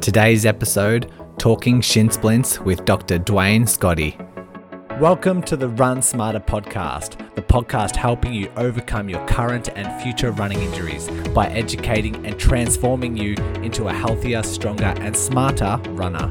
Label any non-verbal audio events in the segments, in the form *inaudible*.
Today's episode Talking Shin Splints with Dr. Duane Scotti. Welcome to the Run Smarter podcast, the podcast helping you overcome your current and future running injuries by educating and transforming you into a healthier, stronger, and smarter runner.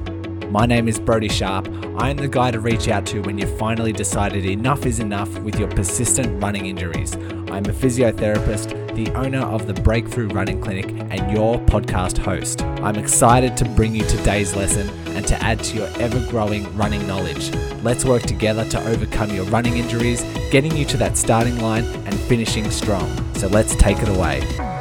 My name is Brodie Sharp. I am the guy to reach out to when you've finally decided enough is enough with your persistent running injuries. I'm a physiotherapist, the owner of the Breakthrough Running Clinic, and your podcast host. I'm excited to bring you today's lesson and to add to your ever growing running knowledge. Let's work together to overcome your running injuries, getting you to that starting line and finishing strong. So let's take it away.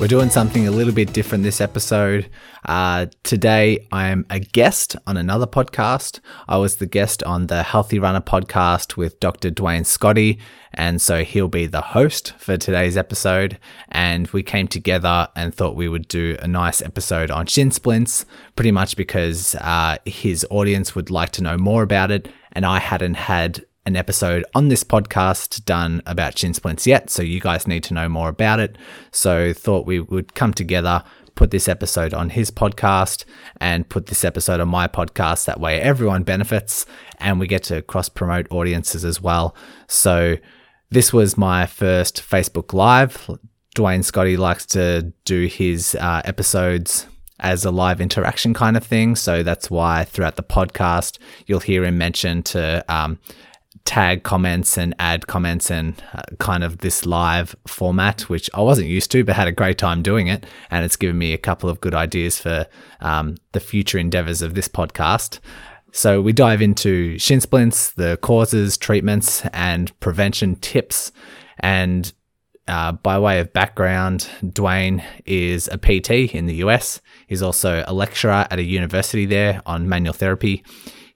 We're doing something a little bit different this episode. Uh, today, I am a guest on another podcast. I was the guest on the Healthy Runner podcast with Dr. Duane Scotti, and so he'll be the host for today's episode. And we came together and thought we would do a nice episode on shin splints, pretty much because uh, his audience would like to know more about it, and I hadn't had an episode on this podcast done about shin splints yet, so you guys need to know more about it. So thought we would come together, put this episode on his podcast, and put this episode on my podcast. That way, everyone benefits, and we get to cross promote audiences as well. So this was my first Facebook Live. Duane Scotti likes to do his uh, episodes as a live interaction kind of thing. So that's why throughout the podcast, you'll hear him mention to um, tag comments and add comments and uh, kind of this live format, which I wasn't used to, but had a great time doing it. And it's given me a couple of good ideas for um, the future endeavors of this podcast. So we dive into shin splints, the causes, treatments, and prevention tips. And uh, by way of background, Duane is a PT in the US. He's also a lecturer at a university there on manual therapy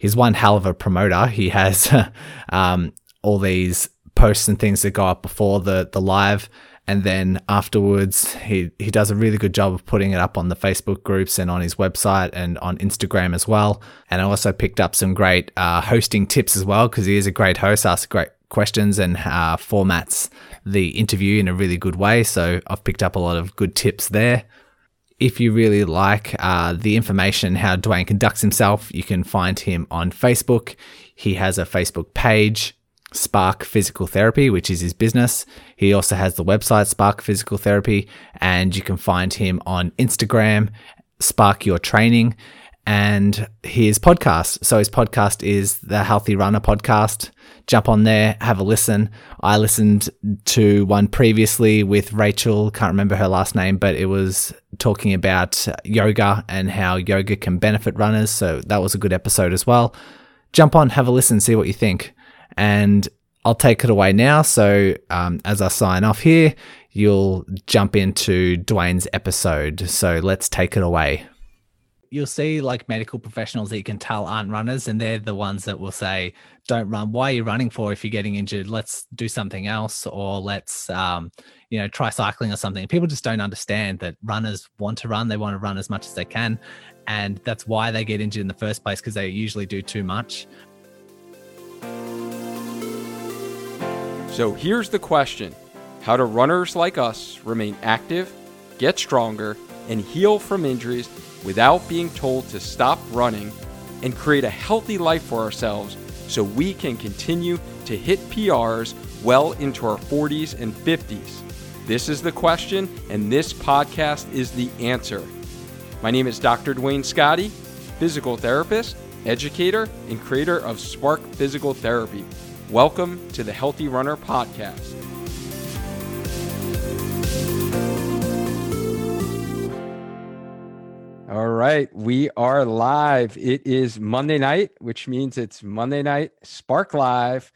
he's one hell of a promoter. He has *laughs* um, all these posts and things that go up before the the live, and then afterwards he he does a really good job of putting it up on the Facebook groups and on his website and on Instagram as well. And I also picked up some great uh, hosting tips as well because he is a great host, asks great questions and uh, formats the interview in a really good way. So I've picked up a lot of good tips there if you really like uh, the information how Duane conducts himself, you can find him on Facebook. He has a Facebook page, Spark Physical Therapy, which is his business. He also has the website Spark Physical Therapy, and you can find him on Instagram, Spark Your Training, and his podcast. So his podcast is the Healthy Runner podcast jump on there, have a listen. I listened to one previously with Rachel, can't remember her last name, but it was talking about yoga and how yoga can benefit runners. So that was a good episode as well. Jump on, have a listen, see what you think. And I'll take it away now. So um, as I sign off here, you'll jump into Duane's episode. So let's take it away you'll see like medical professionals that you can tell aren't runners, and they're the ones that will say, "Don't run. Why are you running for? If you're getting injured, let's do something else, or let's, um, you know, try cycling or something." People just don't understand that runners want to run. They want to run as much as they can, and that's why they get injured in the first place because they usually do too much. So here's the question: How do runners like us remain active, get stronger, and heal from injuries? Without being told to stop running and create a healthy life for ourselves so we can continue to hit PRs well into our 40s and 50s? This is the question, and this podcast is the answer. My name is Dr. Duane Scotti, physical therapist, educator, and creator of Spark Physical Therapy. Welcome to the Healthy Runner Podcast. All right, we are live. It is Monday night, which means it's Monday night Spark Live.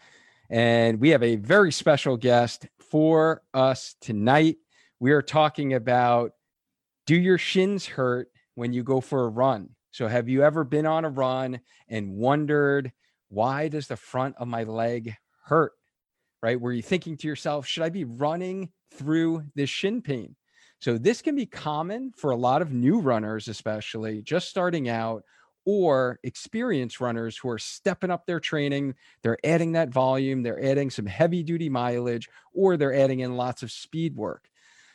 And we have a very special guest for us tonight. We are talking about do your shins hurt when you go for a run? So, have you ever been on a run and wondered, why does the front of my leg hurt? Right? Were you thinking to yourself, should I be running through this shin pain? So this can be common for a lot of new runners, especially just starting out, or experienced runners who are stepping up their training. They're adding that volume, they're adding some heavy duty mileage, or they're adding in lots of speed work.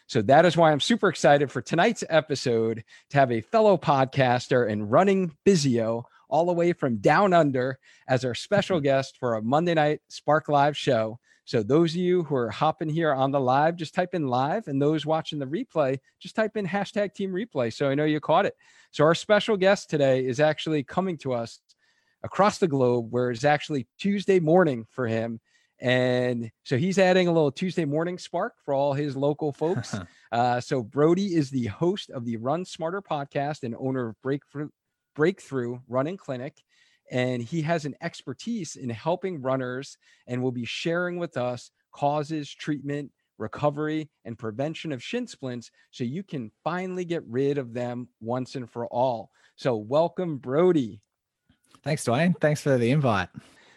So that is why I'm super excited for tonight's episode to have a fellow podcaster and running physio all the way from down under as our special *laughs* guest for a Monday night Spark Live show. So those of you who are hopping here on the live, just type in live, and those watching the replay, just type in hashtag team replay. So I know you caught it. So our special guest today is actually coming to us across the globe, where it's actually Tuesday morning for him. And so he's adding a little Tuesday morning spark for all his local folks. *laughs* uh, so Brodie is the host of the Run Smarter podcast and owner of Breakthrough, Breakthrough Running Clinic and he has an expertise in helping runners and will be sharing with us causes, treatment, recovery, and prevention of shin splints so you can finally get rid of them once and for all. So, welcome, Brodie. Thanks, Duane. Thanks for the invite.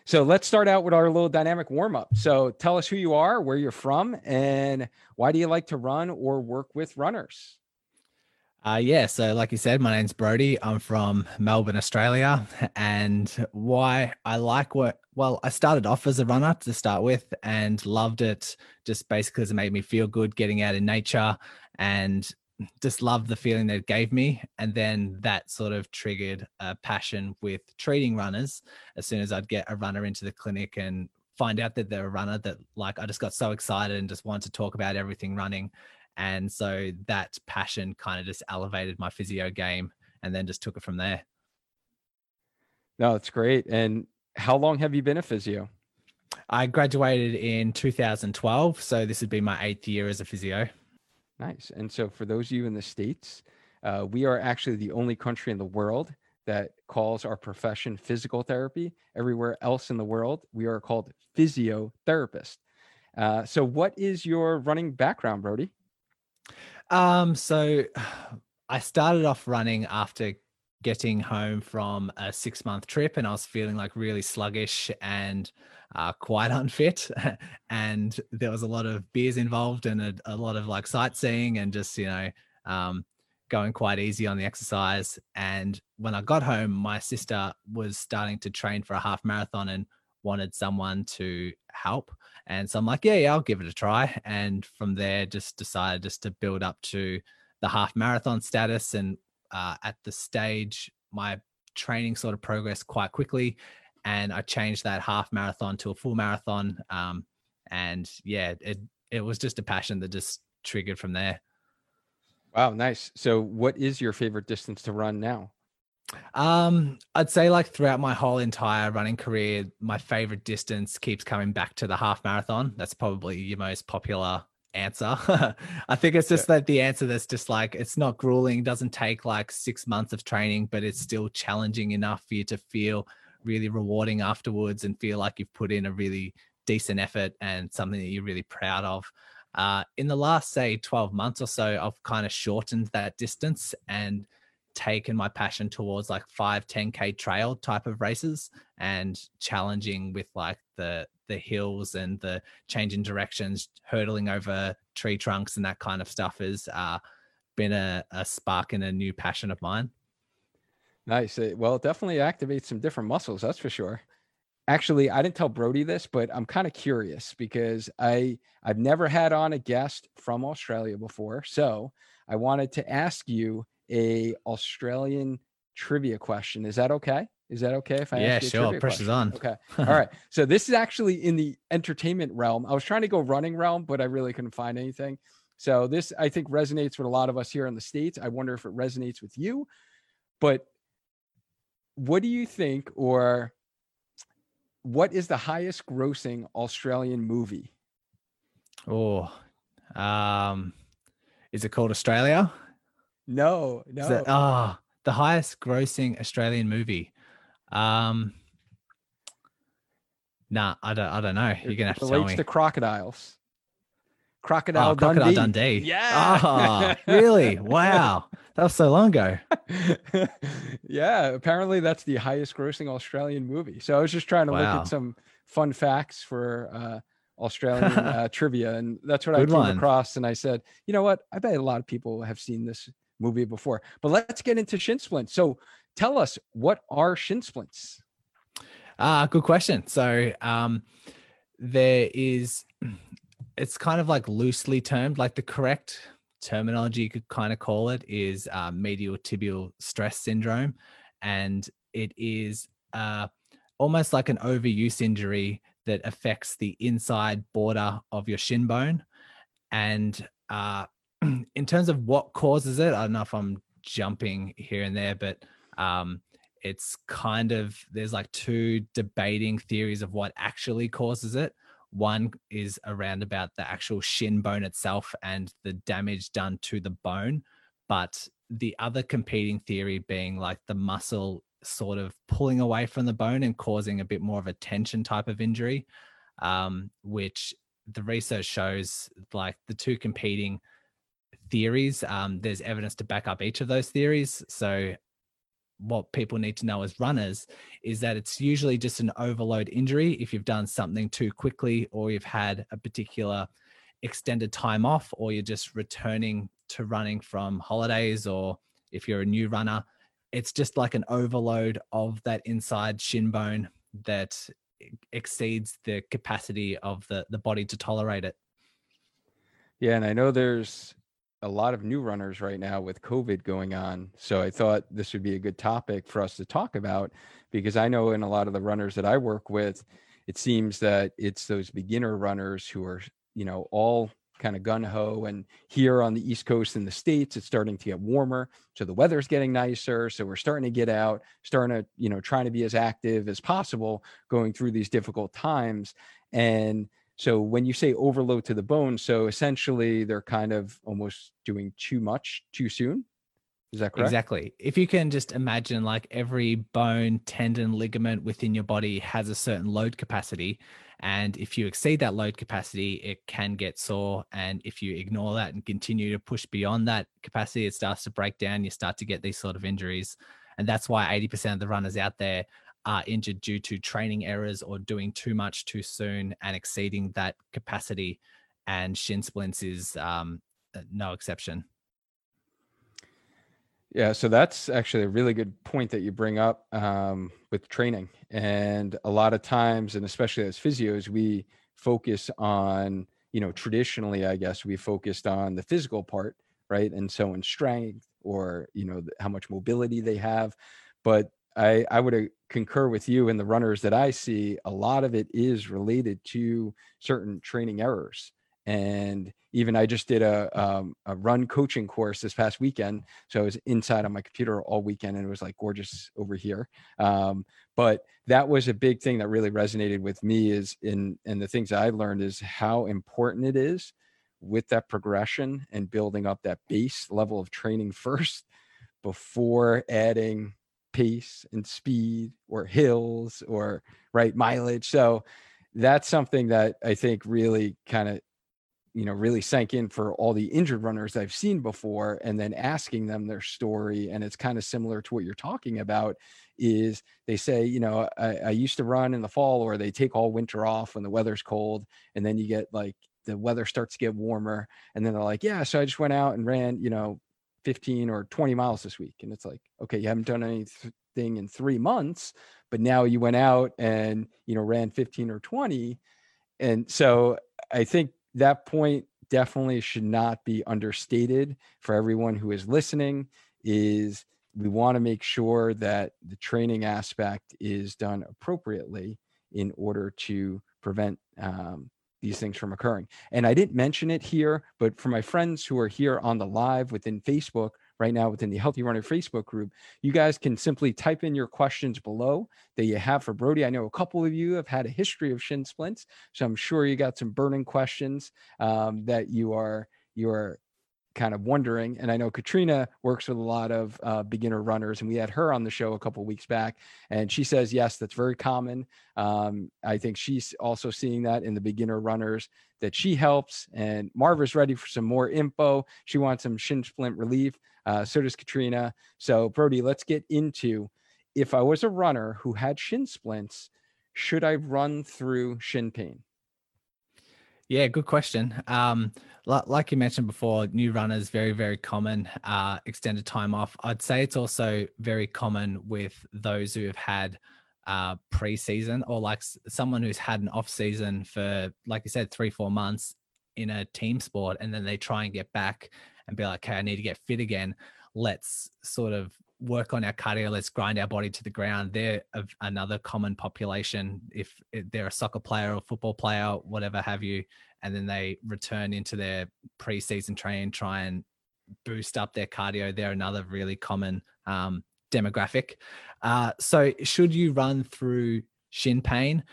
So, let's start out with our little dynamic warm up. So, tell us who you are, where you're from, and why do you like to run or work with runners? Uh, yeah, so like you said, my name's Brodie. I'm from Melbourne, Australia. *laughs* And why I like what, well, I started off as a runner to start with and loved it just basically because it made me feel good getting out in nature and just loved the feeling that it gave me. And then that sort of triggered a passion with treating runners as soon as I'd get a runner into the clinic and find out that they're a runner that like I just got so excited and just wanted to talk about everything running and so that passion kind of just elevated my physio game and then just took it from there. No, it's great. And how long have you been a physio? I graduated in 2012. So this would be my eighth year as a physio. Nice. And so for those of you in the States, uh, we are actually the only country in the world that calls our profession physical therapy. Everywhere else in the world, we are called physiotherapist. Uh, so, what is your running background, Brodie? Um, so I started off running after getting home from a six month trip and I was feeling like really sluggish and uh, quite *laughs* unfit. and there was a lot of beers involved and a, a lot of like sightseeing and just, you know, um, going quite easy on the exercise. And when I got home, my sister was starting to train for a half marathon and wanted someone to help. And so I'm like, yeah, yeah, I'll give it a try. And from there, just decided just to build up to the half marathon status. And uh, at the stage, my training sort of progressed quite quickly. And I changed that half marathon to a full marathon. Um, and yeah, it, it was just a passion that just triggered from there. Wow, nice. So, what is your favorite distance to run now? Um, I'd say like throughout my whole entire running career, my favorite distance keeps coming back to the half marathon. That's probably your most popular answer. *laughs* I think it's just yeah. that the answer that's just like it's not grueling, doesn't take like six months of training, but it's still challenging enough for you to feel really rewarding afterwards and feel like you've put in a really decent effort and something that you're really proud of. Uh, in the last, say, 12 months or so, I've kind of shortened that distance and taken my passion towards like 5 10k trail type of races and challenging with like the the hills and the changing directions hurdling over tree trunks and that kind of stuff has uh, been a, a spark and a new passion of mine. Nice. Well it definitely activates some different muscles that's for sure. Actually i didn't tell brodie this but i'm kind of curious because i i've never had on a guest from australia before so i wanted to ask you a Australian trivia question. Is that okay? Is that okay if I yeah, sure. Pressure's on. Okay. *laughs* All right. So this is actually in the entertainment realm. I was trying to go running realm, but I really couldn't find anything. So this I think resonates with a lot of us here in the States. I wonder if it resonates with you. But what do you think, or what is the highest grossing Australian movie? Oh, um, is it called Australia? No, no. Ah, oh, the highest grossing Australian movie. Um, nah, I don't. I don't know. You're gonna have to tell me. to crocodiles. Crocodile, oh, Crocodile Dundee. Dundee. Yeah. Oh, *laughs* really? Wow. That was so long ago. *laughs* yeah. Apparently, that's the highest grossing Australian movie. So I was just trying to wow. look at some fun facts for uh, *laughs* Australian uh, trivia, and that's what Good I came one. across. And I said, you know what? I bet a lot of people have seen this movie before. But let's get into shin splints. So tell us what are shin splints? Ah, uh, good question. So, um, there is, it's kind of like loosely termed, like the correct terminology you could kind of call it is uh, medial tibial stress syndrome, and it is uh, almost like an overuse injury that affects the inside border of your shin bone. And uh, *clears throat* in terms of what causes it, I don't know if I'm jumping here and there, but um, it's kind of there's like two debating theories of what actually causes it. One is around about the actual shin bone itself and the damage done to the bone, but the other competing theory being like the muscle sort of pulling away from the bone and causing a bit more of a tension type of injury, um, which the research shows like the two competing theories. Um, there's evidence to back up each of those theories. So, what people need to know as runners is that it's usually just an overload injury if you've done something too quickly or you've had a particular extended time off or you're just returning to running from holidays or if you're a new runner it's just like an overload of that inside shin bone that exceeds the capacity of the the body to tolerate it. Yeah, and I know there's a lot of new runners right now with COVID going on. So I thought this would be a good topic for us to talk about because I know in a lot of the runners that I work with, it seems that it's those beginner runners who are, you know, all kind of gun ho. And here on the East Coast in the States, it's starting to get warmer. So the weather's getting nicer. So we're starting to get out, starting to, you know, trying to be as active as possible going through these difficult times. And so when you say overload to the bone, so essentially they're kind of almost doing too much too soon. Is that correct? Exactly. If you can just imagine like every bone, tendon, ligament within your body has a certain load capacity. And if you exceed that load capacity, it can get sore. And if you ignore that and continue to push beyond that capacity, it starts to break down. You start to get these sort of injuries. And that's why 80% of the runners out there are injured due to training errors or doing too much too soon and exceeding that capacity. And shin splints is um, no exception. Yeah, so that's actually a really good point that you bring up um, with training. And a lot of times, and especially as physios, we focus on, you know, traditionally, I guess we focused on the physical part, right? And so in strength or, you know, how much mobility they have. But I, I would concur with you and the runners that I see, a lot of it is related to certain training errors and even I just did a um, a run coaching course this past weekend. So I was inside on my computer all weekend, and it was like gorgeous over here. Um, but that was a big thing that really resonated with me. Is in and the things I learned is how important it is with that progression and building up that base level of training *laughs* first before adding pace and speed or hills or right mileage. So that's something that I think really kind of you know really sank in for all the injured runners I've seen before and then asking them their story and it's kind of similar to what you're talking about is they say you know I, I, used to run in the fall or they take all winter off when the weather's cold and then you get like the weather starts to get warmer and then they're like yeah so I just went out and ran you know 15 or 20 miles this week and it's like okay you haven't done anything in three months but now you went out and you know ran 15 or 20 and so I think that point definitely should not be understated for everyone who is listening is we want to make sure that the training aspect is done appropriately in order to prevent um, these things from occurring. And I didn't mention it here, but for my friends who are here on the live within Facebook, right now within the Healthy Runner Facebook group. You guys can simply type in your questions below that you have for Brodie. I know a couple of you have had a history of shin splints, so I'm sure you got some burning questions um, that you are you are kind of wondering. And I know Katrina works with a lot of uh, beginner runners, and we had her on the show a couple weeks back, and she says yes, that's very common. Um, I think she's also seeing that in the beginner runners that she helps. And Marva's ready for some more info. She wants some shin splint relief. Uh, so does Katrina. So Brodie, let's get into if I was a runner who had shin splints, should I run through shin pain? Yeah, good question. Um, like you mentioned before, new runners very very common. Uh, extended time off. I'd say it's also very common with those who have had uh, pre-season or like someone who's had an off season for, like you said, three four months in a team sport, and then they try and get back and be like, okay, I need to get fit again. Let's sort of work on our cardio. Let's grind our body to the ground. They're another common population. If they're a soccer player or football player, whatever have you, and then they return into their preseason train, try and boost up their cardio. They're another really common um, demographic. Uh, so, should you run through shin pain?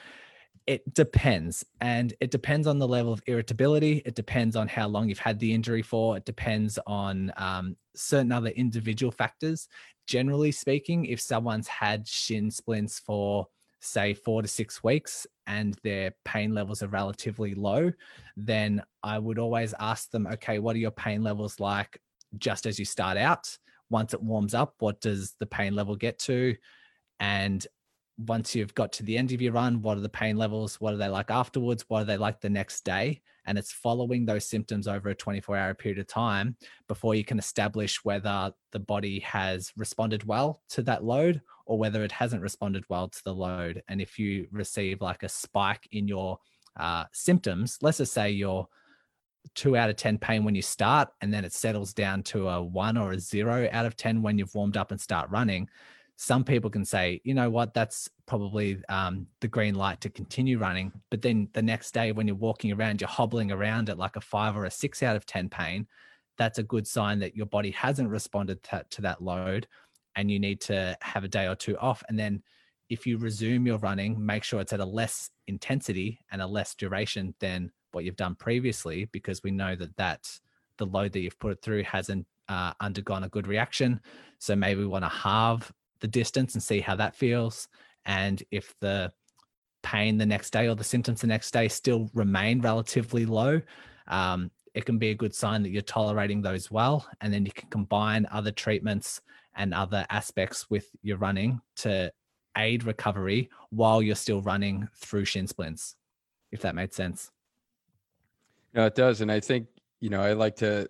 It depends and it depends on the level of irritability. It depends on how long you've had the injury for. It depends on um, certain other individual factors. Generally speaking if someone's had shin splints for say four to six weeks and their pain levels are relatively low then i would always ask them okay what are your pain levels like just as you start out? Once it warms up what does the pain level get to? And once you've got to the end of your run, what are the pain levels? What are they like afterwards? What are they like the next day? And it's following those symptoms over a 24 hour period of time before you can establish whether the body has responded well to that load or whether it hasn't responded well to the load. And if you receive like a spike in your uh, symptoms, let's just say you're two out of 10 pain when you start, and then it settles down to a one or a zero out of 10 when you've warmed up and start running some people can say, you know what, that's probably um, the green light to continue running. But then the next day, when you're walking around, you're hobbling around at like a five or a six out of 10 pain. That's a good sign that your body hasn't responded to, to that load and you need to have a day or two off. And then if you resume your running, make sure it's at a less intensity and a less duration than what you've done previously, because we know that that the load that you've put it through hasn't uh, undergone a good reaction. So maybe we want to halve the distance and see how that feels. And if the pain the next day or the symptoms the next day still remain relatively low, um, it can be a good sign that you're tolerating those well. And then you can combine other treatments and other aspects with your running to aid recovery while you're still running through shin splints, if that made sense. No, it does. And I think, you know, I like to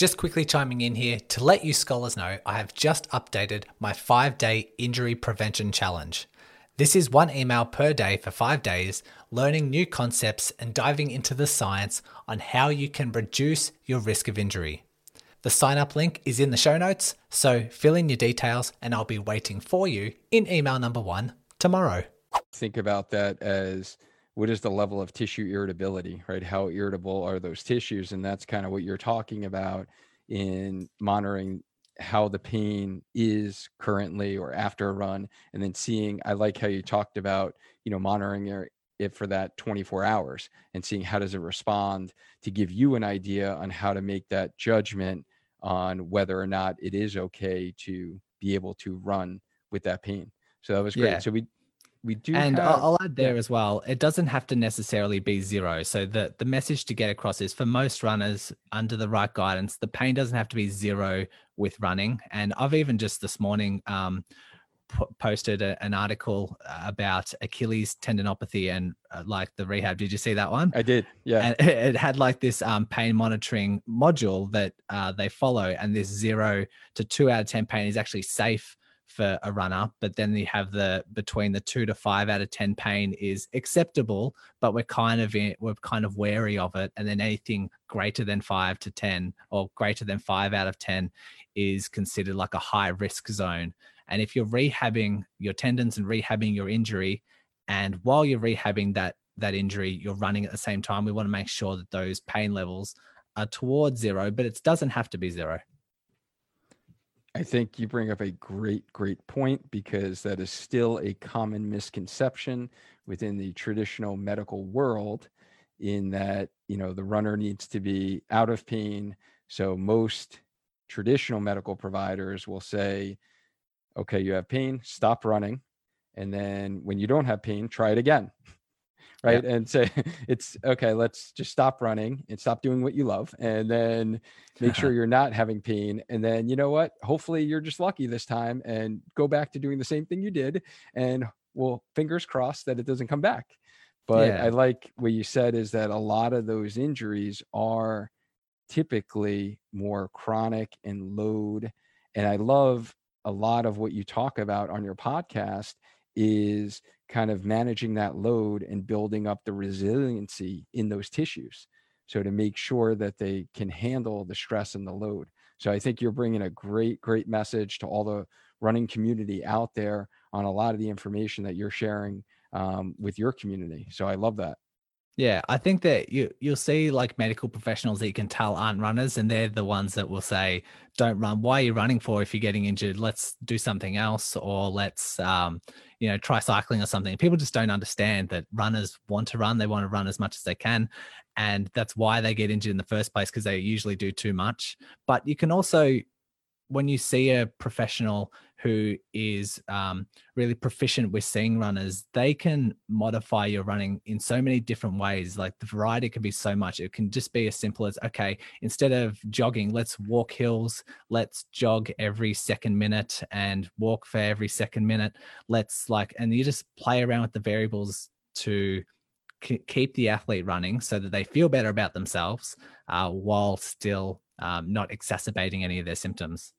just quickly chiming in here to let you scholars know I have just updated my five day injury prevention challenge. This is one email per day for five days, learning new concepts and diving into the science on how you can reduce your risk of injury. The sign up link is in the show notes, so fill in your details and I'll be waiting for you in email number one tomorrow. Think about that as what is the level of tissue irritability, right? How irritable are those tissues? And that's kind of what you're talking about in monitoring how the pain is currently or after a run and then seeing i like how you talked about you know monitoring it for that 24 hours and seeing how does it respond to give you an idea on how to make that judgment on whether or not it is okay to be able to run with that pain so that was great yeah. so we we do and have, I'll, add there yeah. as well it doesn't have to necessarily be zero. So the the message to get across is for most runners under the right guidance the pain doesn't have to be zero with running. And i've even just this morning um, p- posted a, an article about achilles tendinopathy and uh, like the rehab. Did you see that one? I did yeah. And *laughs* it, had like this um, pain monitoring module that uh, they follow and this zero to two out of ten pain is actually safe for a runner, but then you have the between the two to five out of ten pain is acceptable, but we're kind of in, we're kind of wary of it, and then anything greater than five to ten or greater than five out of ten is considered like a high risk zone. And if you're rehabbing your tendons and rehabbing your injury, and while you're rehabbing that that injury, you're running at the same time, we want to make sure that those pain levels are towards zero, but it doesn't have to be zero. I think you bring up a great, great point because that is still a common misconception within the traditional medical world in that, you know, the runner needs to be out of pain. So most traditional medical providers will say, okay, you have pain, stop running. And then when you don't have pain, try it again right and say *laughs* it's okay let's just stop running and stop doing what you love and then make sure *laughs* you're not having pain and then you know what hopefully you're just lucky this time and go back to doing the same thing you did and well fingers crossed that it doesn't come back But Yeah. I like what you said is that a lot of those injuries are typically more chronic and load. And I love a lot of what you talk about on your podcast is kind of managing that load and building up the resiliency in those tissues. So to make sure that they can handle the stress and the load. So I think you're bringing a great, great message to all the running community out there on a lot of the information that you're sharing um, with your community. So I love that. Yeah, I think that you you'll see like medical professionals that you can tell aren't runners, and they're the ones that will say, "Don't run. Why are you running for? If you're getting injured, let's do something else, or let's um, you know try cycling or something." People just don't understand that runners want to run. They want to run as much as they can, and that's why they get injured in the first place because they usually do too much. But you can also when you see a professional who is um, really proficient with seeing runners, they can modify your running in so many different ways. Like the variety can be so much. It can just be as simple as okay, instead of jogging, let's walk hills, let's jog every second minute and walk for every second minute. Let's like, and you just play around with the variables to k- keep the athlete running so that they feel better about themselves uh, while still um, not exacerbating any of their symptoms.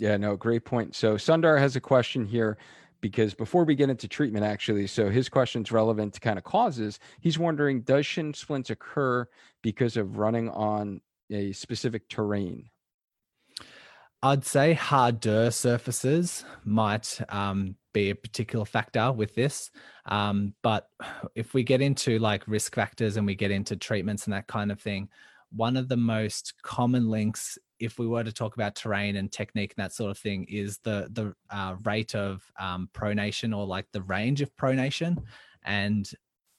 Yeah, no, great point. So Sundar has a question here because before we get into treatment, actually, so his question's relevant to kind of causes. He's wondering, does shin splints occur because of running on a specific terrain? I'd say harder surfaces might um, be a particular factor with this. Um, but if we get into like risk factors and we get into treatments and that kind of thing, one of the most common links, if we were to talk about terrain and technique and that sort of thing, is the the uh, rate of um, pronation or like the range of pronation. And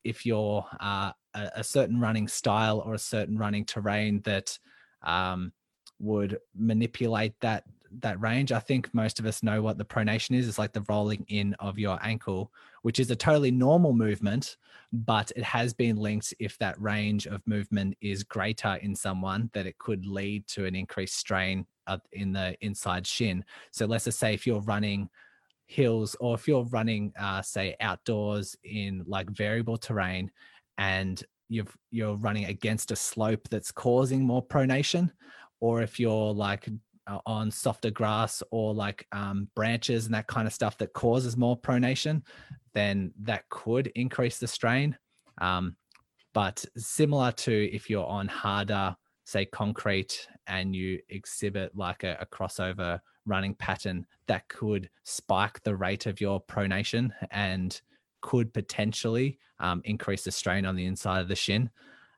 if you're uh, a, a certain running style or a certain running terrain that um, would manipulate that that range. I think most of us know what the pronation is. It's like the rolling in of your ankle, which is a totally normal movement, but it has been linked if that range of movement is greater in someone that it could lead to an increased strain in the inside shin. So let's just say if you're running hills or if you're running uh, say outdoors in like variable terrain and you've you're running against a slope that's causing more pronation or if you're like on softer grass or like um, branches and that kind of stuff that causes more pronation, then that could increase the strain. Um, but similar to if you're on harder, say concrete, and you exhibit like a, a crossover running pattern, that could spike the rate of your pronation and could potentially um, increase the strain on the inside of the shin.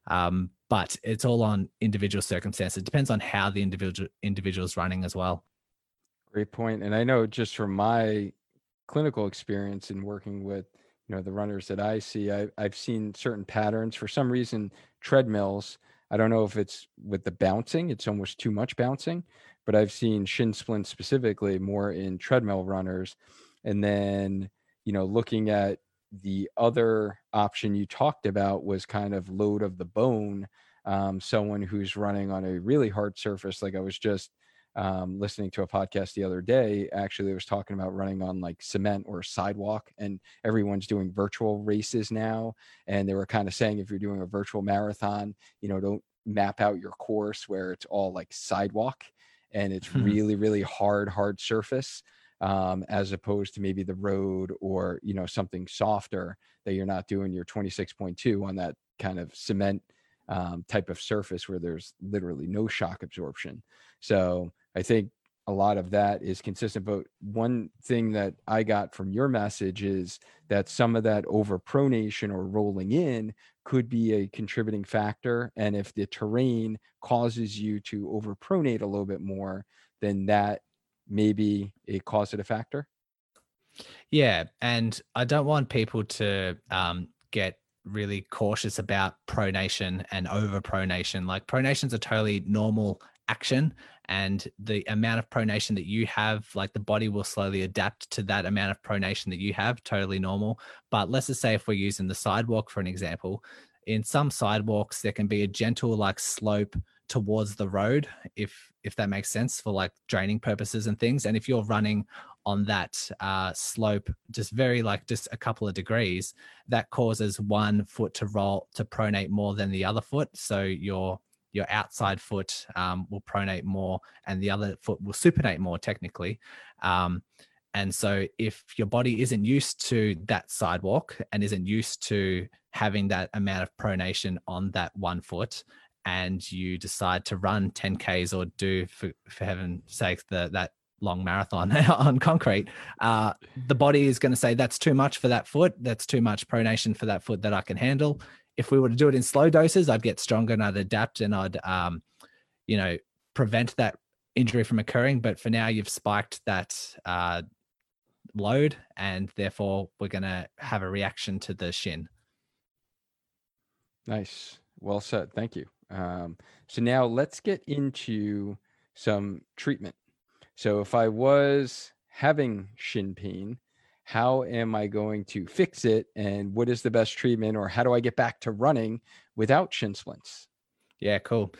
Um, but it's all on individual circumstances. It depends on how the individual individual is running as well. Great point. And I know just from my clinical experience in working with you know the runners that I see, I, I've seen certain patterns. For some reason, treadmills. I don't know if it's with the bouncing; it's almost too much bouncing. But I've seen shin splints specifically more in treadmill runners, and then you know looking at the other option you talked about was kind of load of the bone um, someone who's running on a really hard surface like i was just um, listening to a podcast the other day actually I was talking about running on like cement or sidewalk and everyone's doing virtual races now and they were kind of saying if you're doing a virtual marathon you know don't map out your course where it's all like sidewalk and it's Hmm. really really hard hard surface um, as opposed to maybe the road or you know something softer that you're not doing your 26.2 on that kind of cement um, type of surface where there's literally no shock absorption. So i think a lot of that is consistent but one thing that i got from your message is that some of that overpronation or rolling in could be a contributing factor and if the terrain causes you to overpronate a little bit more then that maybe a causative factor. Yeah, and I don't want people to um, get really cautious about pronation and overpronation. Like pronation's a totally normal action, and the amount of pronation that you have, like the body will slowly adapt to that amount of pronation that you have. Totally normal. But let's just say if we're using the sidewalk for an example, in some sidewalks there can be a gentle like slope towards the road if if that makes sense for like draining purposes and things. And if you're running on that uh, slope just very like just a couple of degrees that causes one foot to roll to pronate more than the other foot. So your your outside foot um, will pronate more and the other foot will supinate more technically. Um, and so if your body isn't used to that sidewalk and isn't used to having that amount of pronation on that one foot, and you decide to run 10Ks or do, for, for heaven's sake, the, that long marathon *laughs* on concrete, uh, the body is going to say that's too much for that foot. That's too much pronation for that foot that I can handle. If we were to do it in slow doses, I'd get stronger and I'd adapt and I'd, um, you know, prevent that injury from occurring. But for now, you've spiked that uh, load, and therefore we're going to have a reaction to the shin. Nice. Well said. Thank you. Um, so now let's get into some treatment. So if I was having shin pain, how am I going to fix it? And what is the best treatment? Or how do I get back to running without shin splints? Yeah, cool.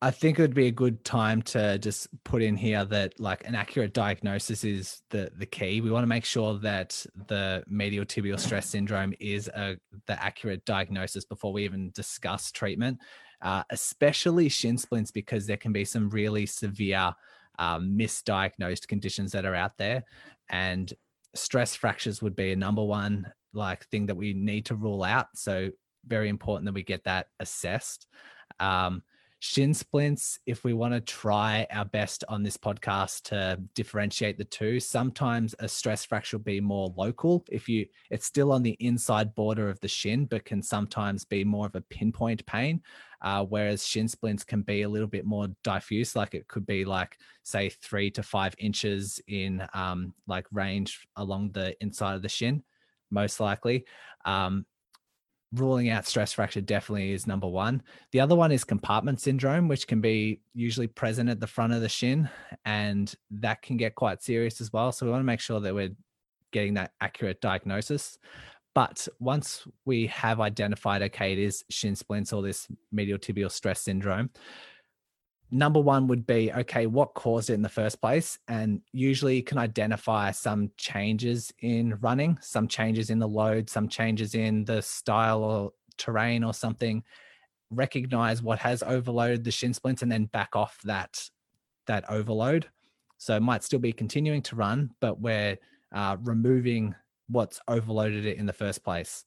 I think it would be a good time to just put in here that like an accurate diagnosis is the the key. We want to make sure that the medial tibial stress syndrome is a the accurate diagnosis before we even discuss treatment, uh, especially shin splints because there can be some really severe um, misdiagnosed conditions that are out there, and stress fractures would be a number one like thing that we need to rule out. So very important that we get that assessed. Um, shin splints, if we want to try our best on this podcast to differentiate the two, sometimes a stress fracture will be more local. If you, it's still on the inside border of the shin, but can sometimes be more of a pinpoint pain. Uh, whereas shin splints can be a little bit more diffuse, like it could be like say three to five inches in um, like range along the inside of the shin, most likely. Um, ruling out stress fracture definitely is number one. The other one is compartment syndrome, which can be usually present at the front of the shin, and that can get quite serious as well. So we want to make sure that we're getting that accurate diagnosis. But once we have identified, okay, it is shin splints or this medial tibial stress syndrome, number one would be okay what caused it in the first place? And usually you can identify some changes in running some changes in the load some changes in the style or terrain or something. Recognize what has overloaded the shin splints and then back off that that overload. So it might still be continuing to run but we're uh, removing what's overloaded it in the first place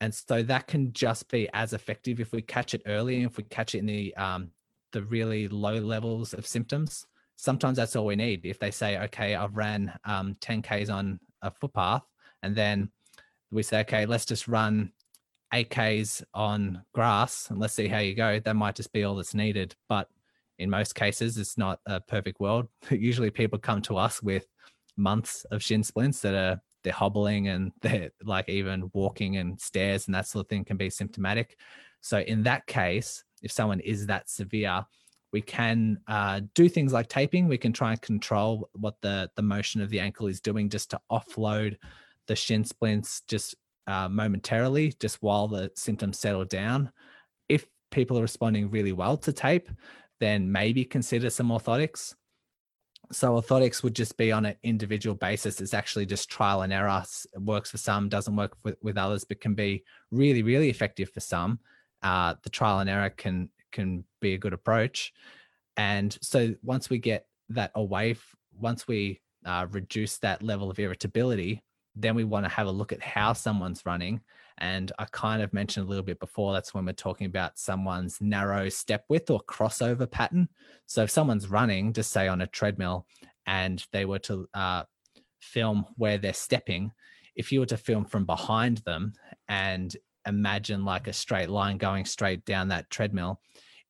and so that can just be as effective if we catch it early and if we catch it in the um, the really low levels of symptoms. Sometimes that's all we need. If they say, okay, I've ran um, 10Ks on a footpath, and then we say, okay, let's just run 8Ks on grass and let's see how you go, that might just be all that's needed. But in most cases, it's not a perfect world. *laughs* Usually people come to us with months of shin splints that are they're hobbling and *laughs* they're like even walking and stairs and that sort of thing can be symptomatic. So in that case, if someone is that severe, we can uh, do things like taping. We can try and control what the the motion of the ankle is doing, just to offload the shin splints just uh, momentarily, just while the symptoms settle down. If people are responding really well to tape, then maybe consider some orthotics. So orthotics would just be on an individual basis. It's actually just trial and error. It works for some, doesn't work with, with others, but can be really, really effective for some uh, the trial and error can can be a good approach. And so once we get that away, once we uh, reduce that level of irritability, then we want to have a look at how someone's running. And I kind of mentioned a little bit before that's when we're talking about someone's narrow step width or crossover pattern. So if someone's running, just say on a treadmill, and they were to uh, film where they're stepping, if you were to film from behind them and imagine like a straight line going straight down that treadmill.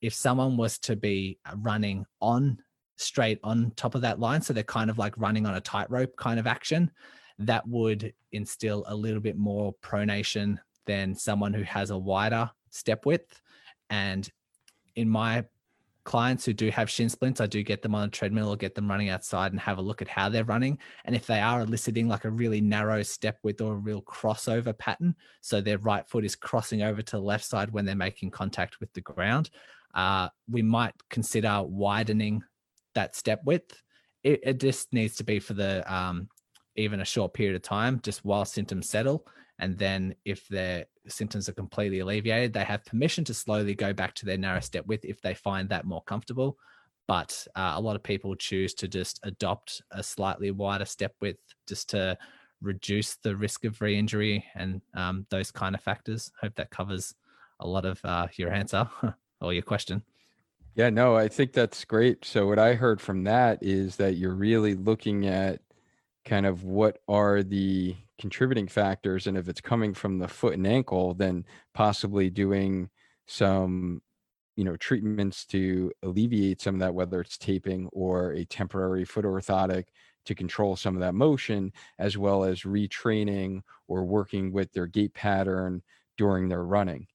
If someone was to be running on straight on top of that line, so they're kind of like running on a tightrope kind of action, that would instill a little bit more pronation than someone who has a wider step width. And in my clients who do have shin splints, I do get them on a treadmill or get them running outside and have a look at how they're running. And if they are eliciting like a really narrow step width or a real crossover pattern, so their right foot is crossing over to the left side when they're making contact with the ground, uh, we might consider widening that step width. It, it just needs to be for the um, even a short period of time, just while symptoms settle. And then if their symptoms are completely alleviated, they have permission to slowly go back to their narrow step width if they find that more comfortable. But uh, a lot of people choose to just adopt a slightly wider step width just to reduce the risk of re injury and um, those kind of factors. Hope that covers a lot of uh, your answer *laughs* or your question. Yeah, no, I think that's great. So, what I heard from that is that you're really looking at kind of what are the contributing factors and if it's coming from the foot and ankle then possibly doing some you know treatments to alleviate some of that whether it's taping or a temporary foot orthotic to control some of that motion as well as retraining or working with their gait pattern during their running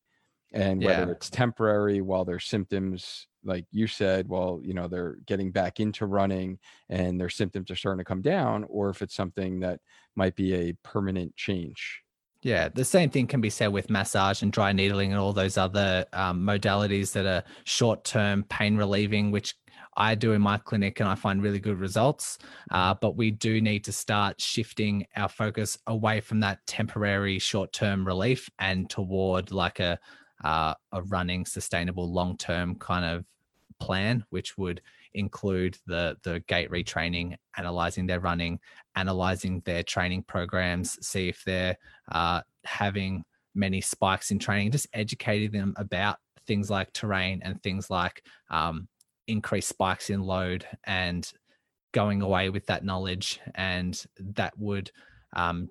and whether yeah. it's temporary while their symptoms like you said, well, you know, they're getting back into running and their symptoms are starting to come down, or if it's something that might be a permanent change. Yeah, the same thing can be said with massage and dry needling and all those other um, modalities that are short term pain relieving, which I do in my clinic and I find really good results. Uh, but we do need to start shifting our focus away from that temporary short term relief and toward like a uh, a running sustainable long term kind of plan, which would include the the gait retraining, analyzing their running, analyzing their training programs, see if they're uh, having many spikes in training, just educating them about things like terrain and things like um, increased spikes in load and going away with that knowledge. And that would um,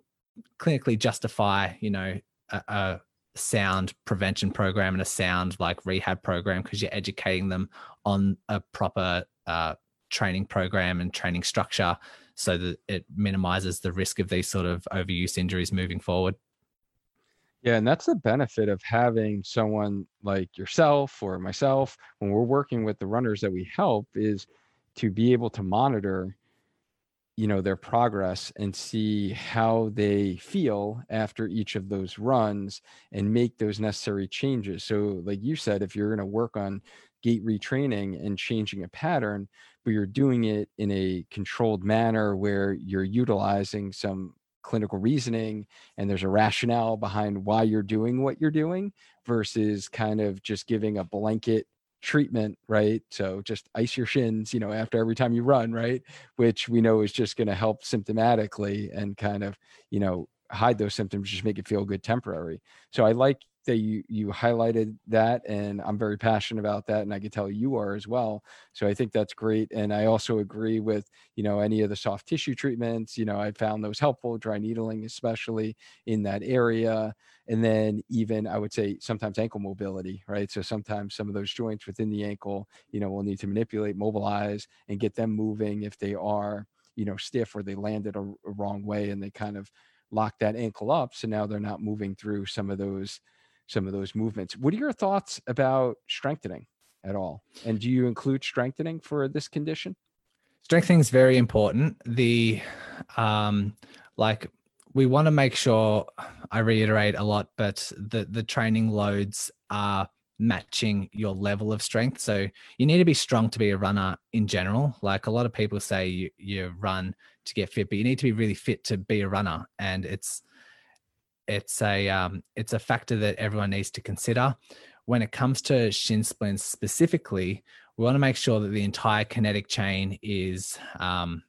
clinically justify you know a, a, sound prevention program and a sound like rehab program because you're educating them on a proper uh, training program and training structure so that it minimizes the risk of these sort of overuse injuries moving forward. Yeah, and that's the benefit of having someone like yourself or myself when we're working with the runners that we help is to be able to monitor you know their progress and see how they feel after each of those runs and make those necessary changes. So like you said if you're going to work on gait retraining and changing a pattern but you're doing it in a controlled manner where you're utilizing some clinical reasoning and there's a rationale behind why you're doing what you're doing versus kind of just giving a blanket treatment, right? So just ice your shins, you know, after every time you run, right? Which we know is just going to help symptomatically and kind of, you know, hide those symptoms, just make it feel good temporary. So I like that you you highlighted that and i'm very passionate about that and i can tell you are as well. So i think that's great and i also agree with you know any of the soft tissue treatments you know i found those helpful dry needling especially in that area and then even i would say sometimes ankle mobility right? So sometimes some of those joints within the ankle you know will need to manipulate mobilize and get them moving if they are you know stiff or they landed a, a wrong way and they kind of lock that ankle up so now they're not moving through some of those some of those movements. What are your thoughts about strengthening at all? And do you include strengthening for this condition? Strengthening is very important. The um, like we want to make sure I reiterate a lot, but the the training loads are matching your level of strength. So you need to be strong to be a runner in general. Like a lot of people say you, you run to get fit, but you need to be really fit to be a runner. And it's it's a um, it's a factor that everyone needs to consider when it comes to shin splints specifically. We want to make sure that the entire kinetic chain is um,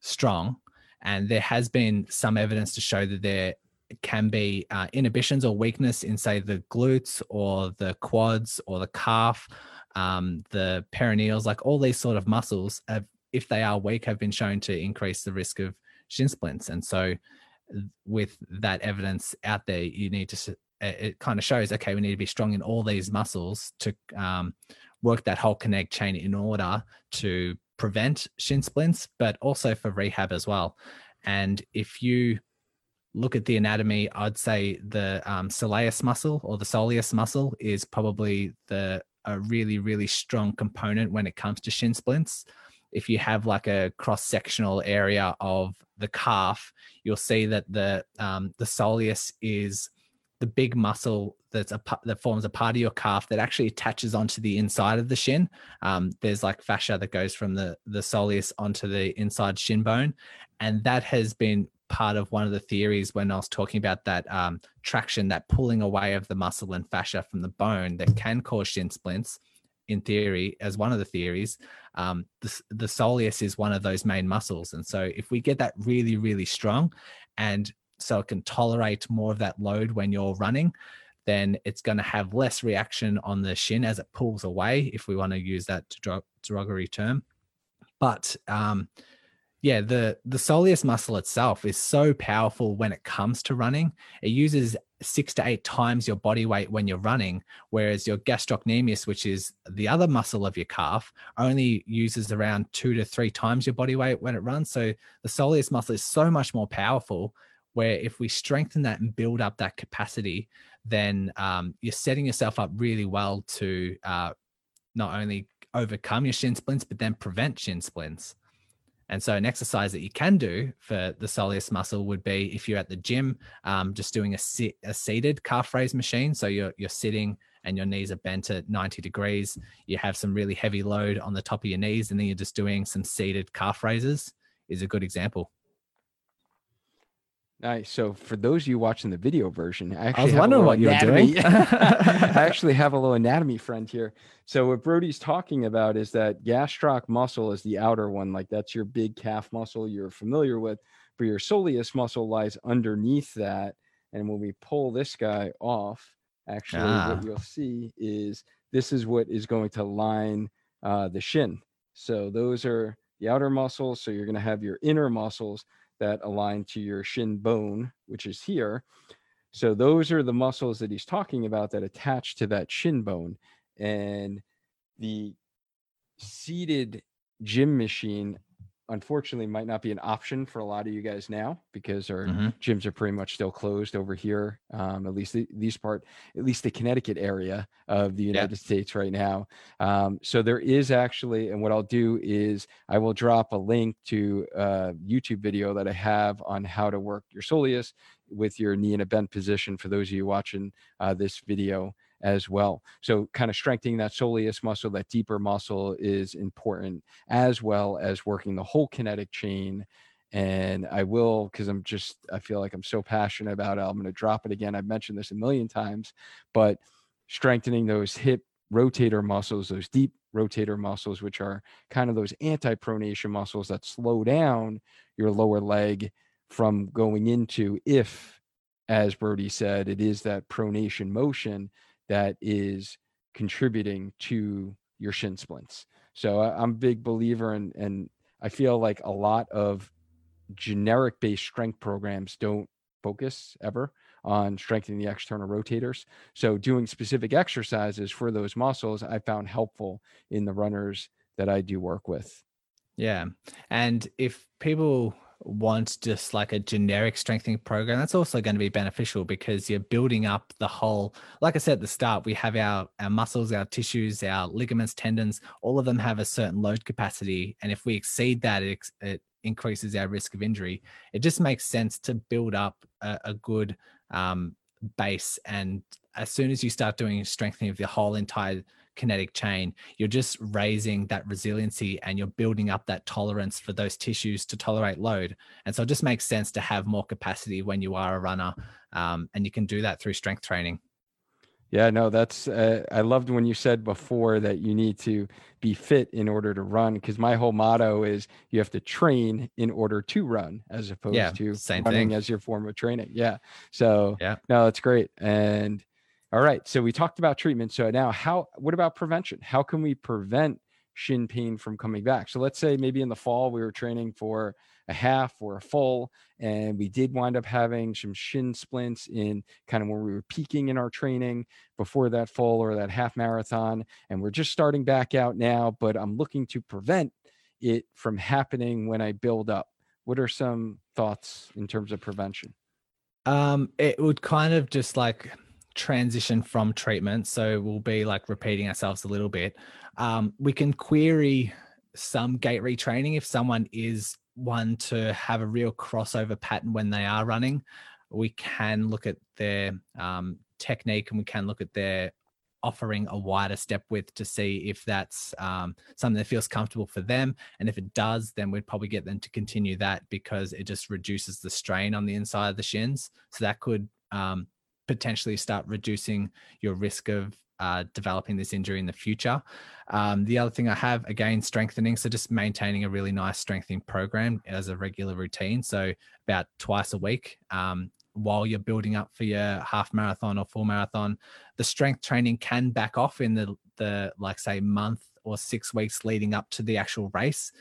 strong, and there has been some evidence to show that there can be uh, inhibitions or weakness in, say, the glutes or the quads or the calf, um, the peroneals, like all these sort of muscles, have, if they are weak, have been shown to increase the risk of shin splints. And so with that evidence out there, you need to it kind of shows okay we need to be strong in all these muscles to um, work that whole kinetic chain in order to prevent shin splints but also for rehab as well and if you look at the anatomy i'd say the um, soleus muscle or the soleus muscle is probably the a really, really strong component when it comes to shin splints. If you have like a cross sectional area of the calf, you'll see that the um, the soleus is the big muscle that's a that forms a part of your calf that actually attaches onto the inside of the shin. Um, there's like fascia that goes from the the soleus onto the inside shin bone, and that has been part of one of the theories when I was talking about that um, traction, that pulling away of the muscle and fascia from the bone that can cause shin splints. In theory, as one of the theories, um, the, the soleus is one of those main muscles, and so if we get that really, really strong, and so it can tolerate more of that load when you're running, then it's going to have less reaction on the shin as it pulls away, if we want to use that derogatory term. But um, yeah, the the soleus muscle itself is so powerful when it comes to running. It uses six to eight times your body weight when you're running, whereas your gastrocnemius, which is the other muscle of your calf, only uses around two to three times your body weight when it runs. So the soleus muscle is so much more powerful where if we strengthen that and build up that capacity, then um, you're setting yourself up really well to uh, not only overcome your shin splints, but then prevent shin splints. And so, an exercise that you can do for the soleus muscle would be if you're at the gym, um, just doing a, sit, a seated calf raise machine. So you're you're sitting and your knees are bent at 90 degrees. You have some really heavy load on the top of your knees, and then you're just doing some seated calf raises. Is a good example. So for those of you watching the video version, I, I was wondering what you're doing. *laughs* I *laughs* actually have a little anatomy friend here. So what Brodie's talking about is that gastroc muscle is the outer one, like that's your big calf muscle you're familiar with, but your soleus muscle lies underneath that. And when we pull this guy off, actually ah. what you'll see is this is what is going to line uh, the shin. So those are the outer muscles. So you're going to have your inner muscles that align to your shin bone, which is here. So those are the muscles that he's talking about that attach to that shin bone. And the seated gym machine unfortunately might not be an option for a lot of you guys now because our mm-hmm. gyms are pretty much still closed over here um, at least the, these part at least the connecticut area of the united yeah. states right now um, so there is actually and what i'll do is i will drop a link to a youtube video that i have on how to work your soleus with your knee in a bent position for those of you watching uh, this video as well. So, kind of strengthening that soleus muscle, that deeper muscle is important, as well as working the whole kinetic chain. And I will, because I'm just, I feel like I'm so passionate about it. I'm going to drop it again. I've mentioned this a million times, but strengthening those hip rotator muscles, those deep rotator muscles, which are kind of those anti pronation muscles that slow down your lower leg from going into if as Brodie said, it is that pronation motion that is contributing to your shin splints. So I, am a big believer in, and I feel like a lot of generic based strength programs don't focus ever on strengthening the external rotators. So doing specific exercises for those muscles, I found helpful in the runners that I do work with. Yeah. And if people want just like a generic strengthening program, that's also going to be beneficial because you're building up the whole. Like I said at the start, we have our our muscles, our tissues, our ligaments, tendons. All of them have a certain load capacity, and if we exceed that, it, it increases our risk of injury. It just makes sense to build up a, a good um, base, and as soon as you start doing strengthening of the whole entire kinetic chain, you're just raising that resiliency and you're building up that tolerance for those tissues to tolerate load. And so it just makes sense to have more capacity when you are a runner. Um, and you can do that through strength training. Yeah, no, that's, uh, I loved when you said before that you need to be fit in order to run. Cause my whole motto is you have to train in order to run as opposed yeah, to running thing. as your form of training. Yeah. So, yeah, no, that's great. And, all right. So we talked about treatment. So now how what about prevention? How can we prevent shin pain from coming back? So let's say maybe in the fall we were training for a half or a full and we did wind up having some shin splints in kind of when we were peaking in our training before that full or that half marathon and we're just starting back out now, but I'm looking to prevent it from happening when I build up. What are some thoughts in terms of prevention? Um, it would kind of just like transition from treatment. So we'll be like repeating ourselves a little bit. Um, we can query some gait retraining if someone is one to have a real crossover pattern when they are running. We can look at their um, technique and we can look at their offering a wider step width to see if that's um, something that feels comfortable for them. And if it does, then we'd probably get them to continue that because it just reduces the strain on the inside of the shins. So that could um, potentially start reducing your risk of uh, developing this injury in the future. Um, the other thing I have, again, strengthening. So just maintaining a really nice strengthening program as a regular routine. So about twice a week. Um, while you're building up for your half marathon or full marathon, the strength training can back off in the the like say month or six weeks leading up to the actual race.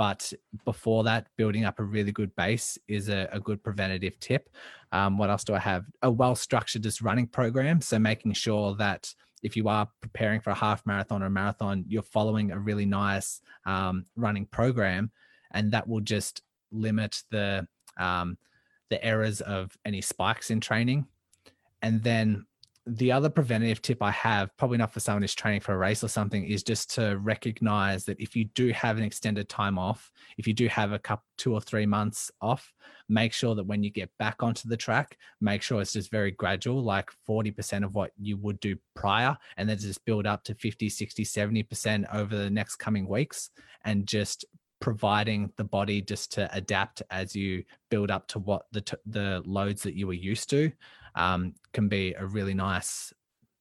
But before that, building up a really good base is a, a good preventative tip. Um, what else do I have? A well structured just running program. So making sure that if you are preparing for a half marathon or a marathon, you're following a really nice um, running program, and that will just limit the um, the errors of any spikes in training. And then the other preventative tip I have, probably not for someone who's training for a race or something, is just to recognize that if you do have an extended time off, if you do have a couple, two or three months off, make sure that when you get back onto the track, make sure it's just very gradual, like 40% of what you would do prior, and then just build up to 50, 60, 70% over the next coming weeks and just providing the body just to adapt as you build up to what the t- the loads that you were used to um, can be a really nice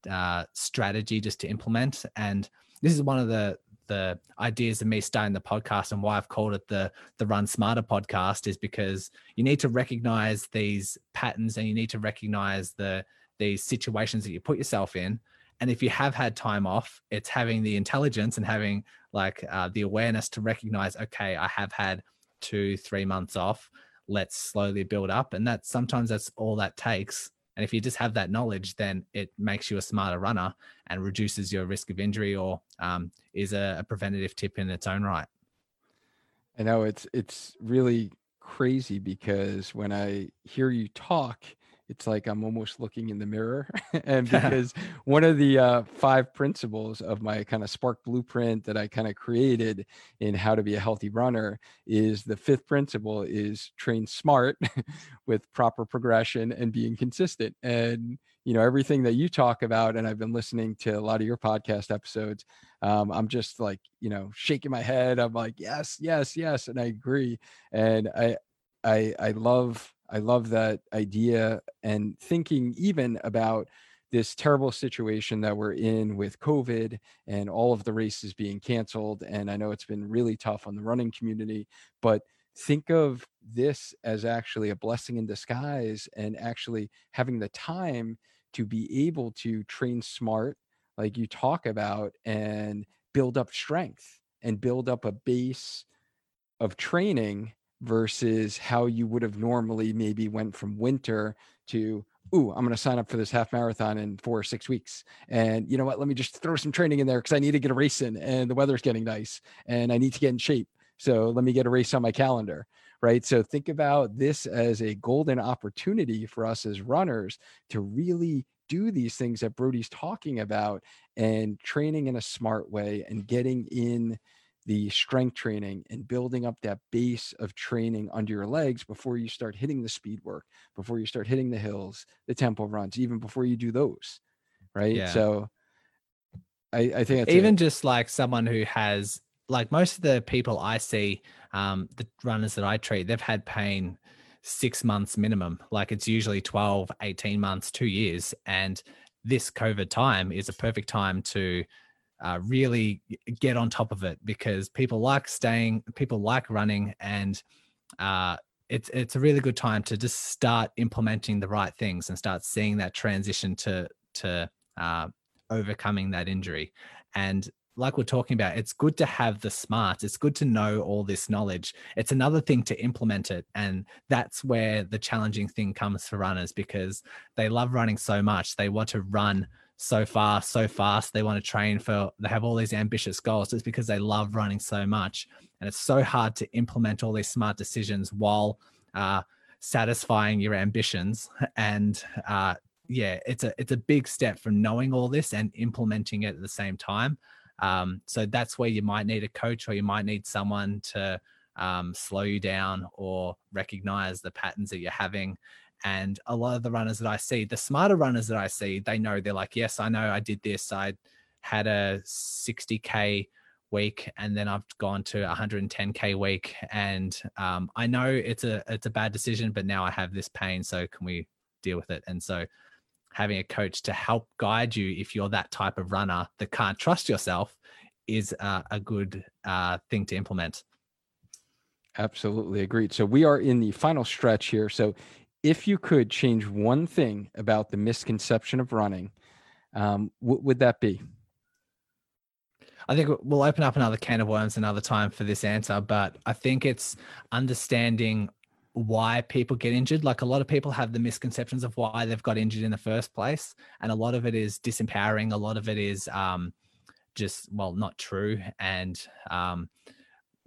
uh, strategy just to implement. And this is one of the the ideas of me starting the podcast and why I've called it the the Run Smarter podcast is because you need to recognize these patterns and you need to recognize the these situations that you put yourself in. And if you have had time off, it's having the intelligence and having like uh, the awareness to recognize, okay, I have had two, three months off. Let's slowly build up. And that sometimes that's all that takes and if you just have that knowledge, then it makes you a smarter runner and reduces your risk of injury or um, is a, a preventative tip in its own right. I know it's it's really crazy because when I hear you talk, it's like I'm almost looking in the mirror. *laughs* and *laughs* because one of the uh, five principles of my kind of spark blueprint that I kind of created in how to be a healthy runner is the fifth principle is train smart *laughs* with proper progression and being consistent. And, you know, everything that you talk about, and I've been listening to a lot of your podcast episodes, um, I'm just like, you know, shaking my head. I'm like, yes, yes, yes. And I agree. And I, I, I love I love that idea and thinking even about this terrible situation that we're in with COVID and all of the races being canceled. And I know it's been really tough on the running community, but think of this as actually a blessing in disguise and actually having the time to be able to train smart, like you talk about, and build up strength and build up a base of training versus how you would have normally maybe went from winter to ooh i'm going to sign up for this half marathon in four or six weeks and you know what? Let me just throw some training in there because i need to get a race in and the weather's getting nice and i need to get in shape so let me get a race on my calendar right? So think about this as a golden opportunity for us as runners to really do these things that brodie's talking about and training in a smart way and getting in the strength training and building up that base of training under your legs before you start hitting the speed work, before you start hitting the hills, the tempo runs, even before you do those. Right. Yeah. So I, I think even just like someone who has like most of the people I see, um, the runners that I treat, they've had pain six months minimum. Like it's usually 12, 18 months, two years. And this COVID time is a perfect time to uh, really get on top of it because people like staying, people like running, and uh, it's it's a really good time to just start implementing the right things and start seeing that transition to to uh, overcoming that injury. And like we're talking about, it's good to have the smarts. It's good to know all this knowledge. It's another thing to implement it. And that's where the challenging thing comes for runners because they love running so much. They want to run so fast, so fast. They want to train for, they have all these ambitious goals just because they love running so much. And it's so hard to implement all these smart decisions while uh, satisfying your ambitions *laughs* and uh, yeah, it's a it's a big step from knowing all this and implementing it at the same time. Um, so that's where you might need a coach or you might need someone to um, slow you down or recognize the patterns that you're having. And a lot of the runners that I see, the smarter runners that I see, they know they're like, yes, I know I did this. I had a 60K week and then I've gone to 110K week. And um, I know it's a it's a bad decision, but now I have this pain. So can we deal with it? And so having a coach to help guide you if you're that type of runner that can't trust yourself is a good uh, thing to implement. Absolutely agreed. So we are in the final stretch here. So if you could change one thing about the misconception of running, um, what would that be? I think we'll open up another can of worms another time for this answer, but I think it's understanding why people get injured. Like a lot of people have the misconceptions of why they've got injured in the first place, and a lot of it is disempowering. A lot of it is um, just well not true, and um,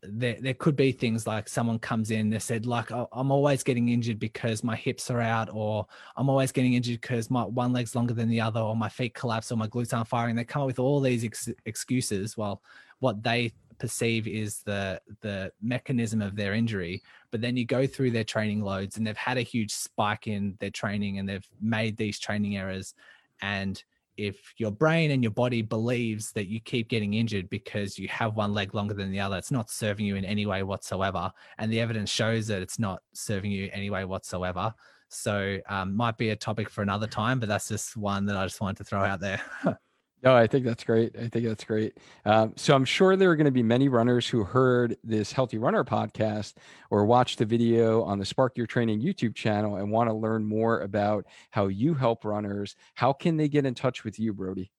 there there could be things like someone comes in they said like oh, i'm always getting injured because my hips are out or i'm always getting injured because my one leg's longer than the other or my feet collapse or my glutes aren't firing. They come up with all these ex- excuses. Well what they perceive is the the mechanism of their injury but then you go through their training loads and they've had a huge spike in their training and they've made these training errors and if your brain and your body believes that you keep getting injured because you have one leg longer than the other, it's not serving you in any way whatsoever. And the evidence shows that it's not serving you any way whatsoever. So, um, might be a topic for another time, but that's just one that I just wanted to throw out there. *laughs* No, I think that's great. I think that's great. Um, so I'm sure there are going to be many runners who heard this Healthy Runner podcast or watched the video on the Spark Your Training YouTube channel and want to learn more about how you help runners. How can they get in touch with you, Brodie?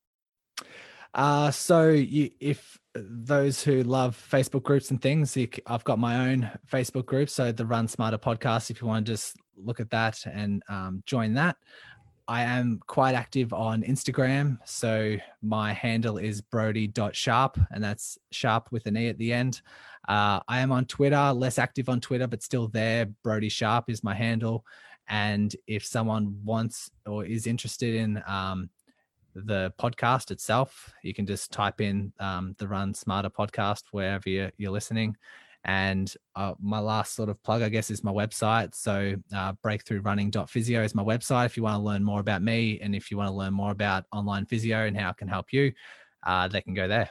Uh, so you, if those who love Facebook groups and things, you, I've got my own Facebook group. So the Run Smarter podcast, if you want to just look at that and um, join that. I am quite active on Instagram. So my handle is brody.sharp, and that's sharp with an E at the end. Uh, I am on Twitter, less active on Twitter, but still there. Brodie Sharp is my handle. And if someone wants or is interested in um, the podcast itself, you can just type in um, the Run Smarter podcast wherever you're, you're listening. And uh, my last sort of plug, I guess, is my website. So, uh, breakthroughrunning.physio is my website. If you want to learn more about me and if you want to learn more about online physio and how it can help you, uh, they can go there.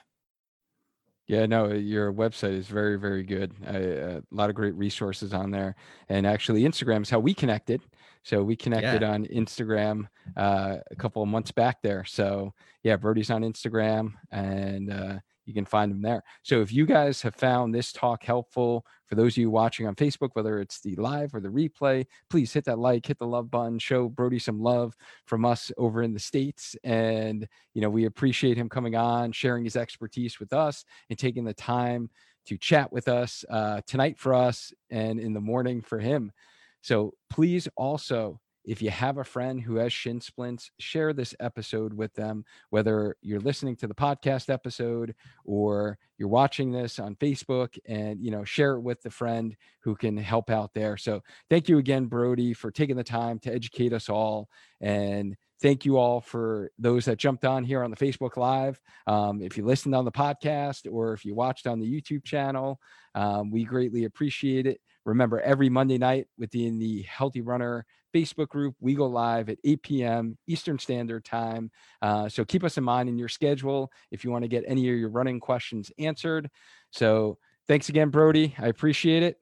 Yeah, no, your website is very, very good. a lot of great resources on there. And actually, Instagram is how we connected. So we connected yeah. on Instagram uh, a couple of months back there. So yeah, Brodie's on Instagram, and uh, you can find them there. So if you guys have found this talk helpful, for those of you watching on Facebook, whether it's the live or the replay, please hit that like, hit the love button, show Brodie some love from us over in the States. And, you know, we appreciate him coming on, sharing his expertise with us, and taking the time to chat with us uh, tonight for us and in the morning for him. So please also if you have a friend who has shin splints, share this episode with them, whether you're listening to the podcast episode or you're watching this on Facebook and, you know, share it with the friend who can help out there. So thank you again, Brodie, for taking the time to educate us all. And thank you all for those that jumped on here on the Facebook Live. Um, if you listened on the podcast or if you watched on the YouTube channel, um, we greatly appreciate it. Remember, every Monday night within the Healthy Runner Facebook group, we go live at 8 p.m. Eastern Standard Time. Uh, so keep us in mind in your schedule if you want to get any of your running questions answered. So thanks again, Brodie. I appreciate it.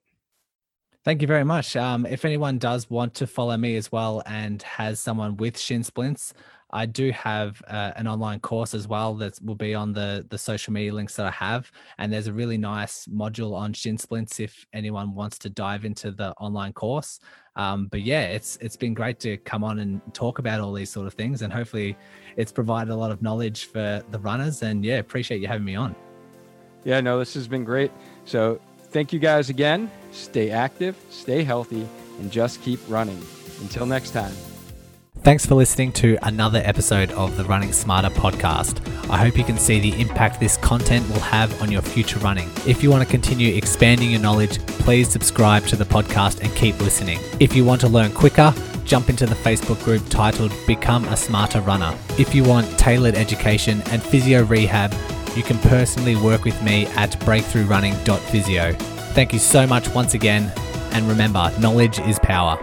Thank you very much. Um, if anyone does want to follow me as well and has someone with shin splints, I do have uh, an online course as well that will be on the the social media links that I have, and there's a really nice module on shin splints if anyone wants to dive into the online course. Um, but yeah, it's it's been great to come on and talk about all these sort of things, and hopefully, it's provided a lot of knowledge for the runners. And yeah, appreciate you having me on. Yeah, no, this has been great. So thank you guys again. Stay active, stay healthy, and just keep running. Until next time. Thanks for listening to another episode of the Running Smarter podcast. I hope you can see the impact this content will have on your future running. If you want to continue expanding your knowledge, please subscribe to the podcast and keep listening. If you want to learn quicker, jump into the Facebook group titled Become a Smarter Runner. If you want tailored education and physio rehab, you can personally work with me at breakthroughrunning.physio. Thank you so much once again, and remember, knowledge is power.